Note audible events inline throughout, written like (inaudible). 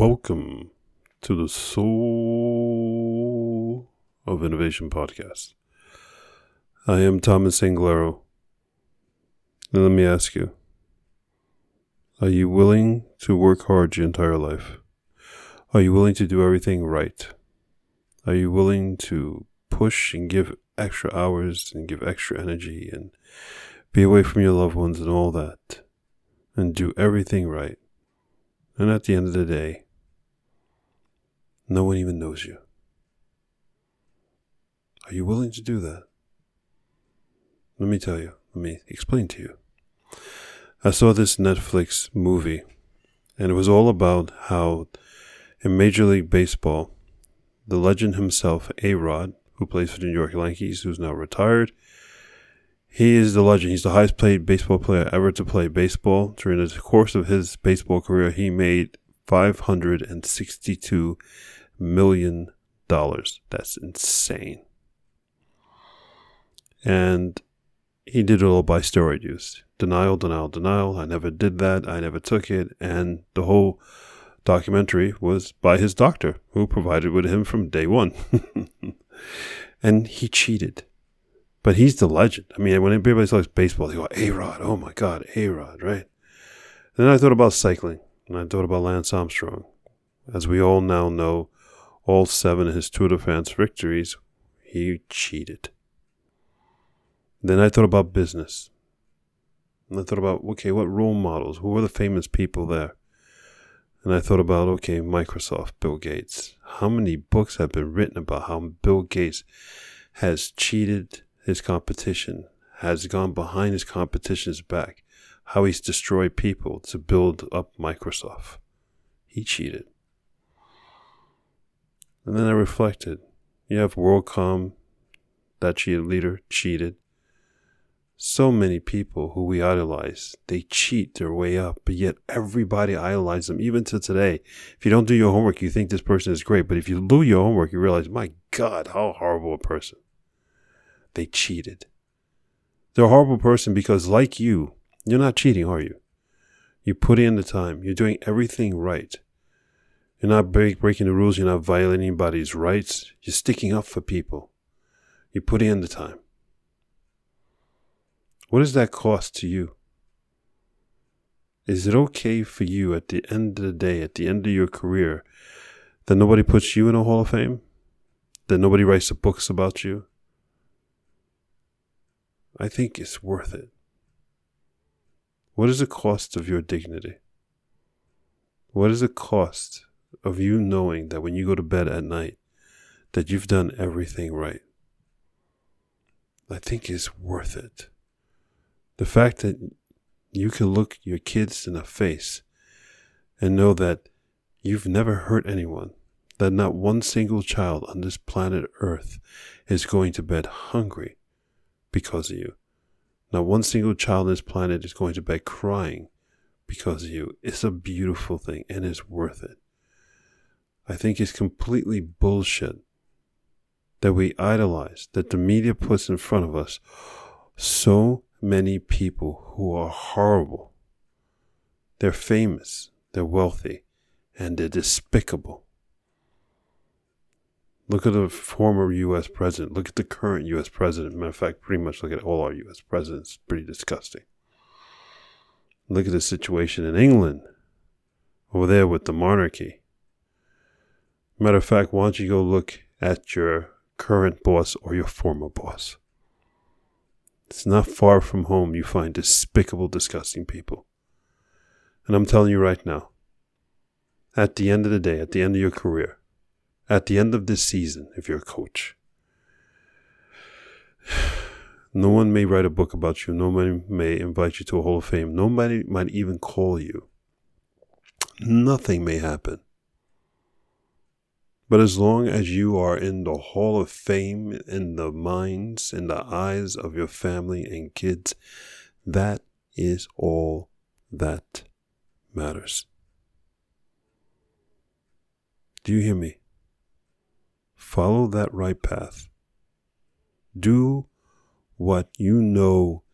Welcome to the Soul of Innovation podcast. I am Thomas Anglero. And let me ask you Are you willing to work hard your entire life? Are you willing to do everything right? Are you willing to push and give extra hours and give extra energy and be away from your loved ones and all that and do everything right? And at the end of the day, no one even knows you. Are you willing to do that? Let me tell you, let me explain to you. I saw this Netflix movie, and it was all about how in Major League Baseball, the legend himself, A Rod, who plays for the New York Yankees, who's now retired, he is the legend. He's the highest paid baseball player ever to play baseball. During the course of his baseball career, he made $562 million. dollars. That's insane. And he did it all by steroid use. Denial, denial, denial. I never did that. I never took it. And the whole documentary was by his doctor, who provided with him from day one. (laughs) and he cheated but he's the legend. I mean, when everybody talks baseball, they go, A Rod, oh my God, A Rod, right? Then I thought about cycling, and I thought about Lance Armstrong. As we all now know, all seven of his Tour de France victories, he cheated. Then I thought about business. And I thought about, okay, what role models? Who were the famous people there? And I thought about, okay, Microsoft, Bill Gates. How many books have been written about how Bill Gates has cheated his competition, has gone behind his competition's back, how he's destroyed people to build up Microsoft. He cheated. And then I reflected. You have WorldCom, that cheated leader, cheated. So many people who we idolize, they cheat their way up, but yet everybody idolizes them, even to today. If you don't do your homework, you think this person is great, but if you do your homework, you realize, my God, how horrible a person. They cheated. They're a horrible person because, like you, you're not cheating, are you? You put in the time. You're doing everything right. You're not break, breaking the rules. You're not violating anybody's rights. You're sticking up for people. You put in the time. What does that cost to you? Is it okay for you at the end of the day, at the end of your career, that nobody puts you in a Hall of Fame? That nobody writes the books about you? I think it's worth it. What is the cost of your dignity? What is the cost of you knowing that when you go to bed at night that you've done everything right? I think it's worth it. The fact that you can look your kids in the face and know that you've never hurt anyone, that not one single child on this planet Earth is going to bed hungry because of you. Not one single child on this planet is going to bed crying because of you. It's a beautiful thing and it's worth it. I think it's completely bullshit that we idolize, that the media puts in front of us so many people who are horrible. They're famous, they're wealthy, and they're despicable. Look at the former U.S. president. Look at the current U.S. president. Matter of fact, pretty much look at all our U.S. presidents. Pretty disgusting. Look at the situation in England, over there with the monarchy. Matter of fact, why don't you go look at your current boss or your former boss? It's not far from home you find despicable, disgusting people. And I'm telling you right now, at the end of the day, at the end of your career, at the end of this season, if you're a coach, (sighs) no one may write a book about you. Nobody may invite you to a Hall of Fame. Nobody might even call you. Nothing may happen. But as long as you are in the Hall of Fame, in the minds, in the eyes of your family and kids, that is all that matters. Do you hear me? Follow that right path. Do what you know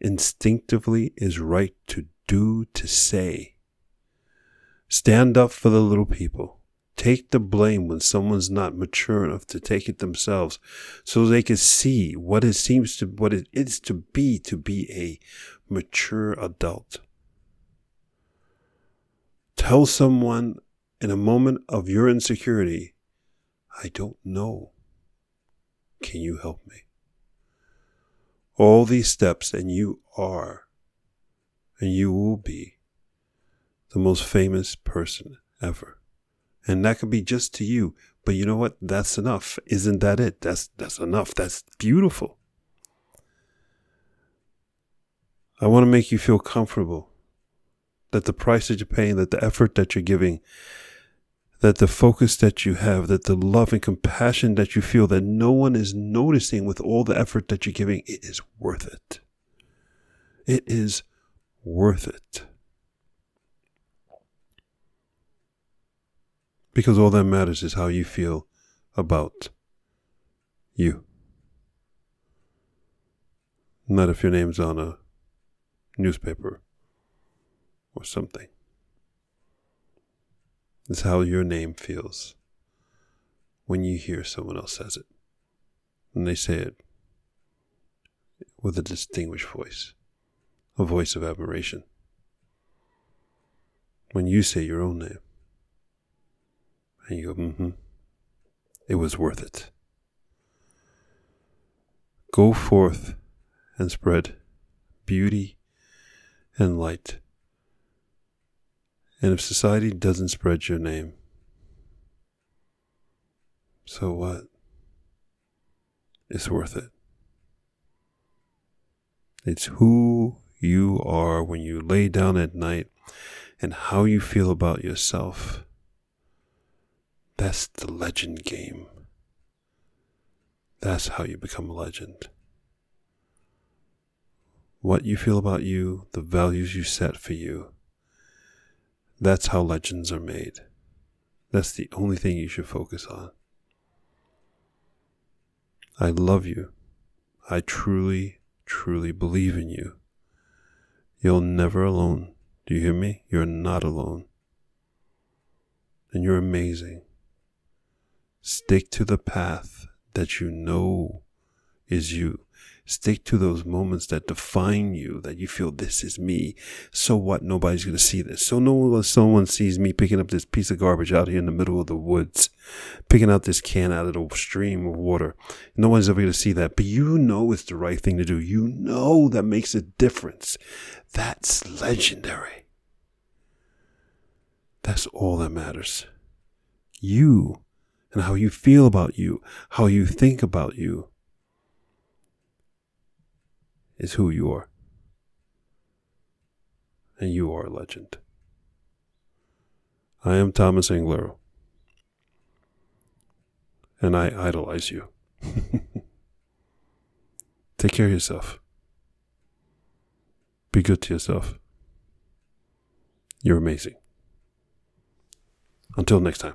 instinctively is right to do, to say. Stand up for the little people. Take the blame when someone's not mature enough to take it themselves so they can see what it seems to what it is to be to be a mature adult. Tell someone in a moment of your insecurity, I don't know. Can you help me? All these steps, and you are, and you will be the most famous person ever. And that could be just to you. But you know what? That's enough. Isn't that it? That's that's enough. That's beautiful. I want to make you feel comfortable that the price that you're paying, that the effort that you're giving, that the focus that you have, that the love and compassion that you feel that no one is noticing with all the effort that you're giving, it is worth it. It is worth it. Because all that matters is how you feel about you. Not if your name's on a newspaper or something. It's how your name feels when you hear someone else says it. And they say it with a distinguished voice, a voice of admiration. When you say your own name, and you go, mm hmm, it was worth it. Go forth and spread beauty and light. And if society doesn't spread your name, so what? It's worth it. It's who you are when you lay down at night and how you feel about yourself. That's the legend game. That's how you become a legend. What you feel about you, the values you set for you. That's how legends are made. That's the only thing you should focus on. I love you. I truly, truly believe in you. You're never alone. Do you hear me? You're not alone. And you're amazing. Stick to the path that you know is you. Stick to those moments that define you, that you feel this is me. So what? Nobody's going to see this. So no one, someone sees me picking up this piece of garbage out here in the middle of the woods, picking out this can out of the stream of water. No one's ever going to see that. But you know it's the right thing to do. You know that makes a difference. That's legendary. That's all that matters. You and how you feel about you, how you think about you, is who you are. And you are a legend. I am Thomas Anglero. And I idolize you. (laughs) Take care of yourself. Be good to yourself. You're amazing. Until next time.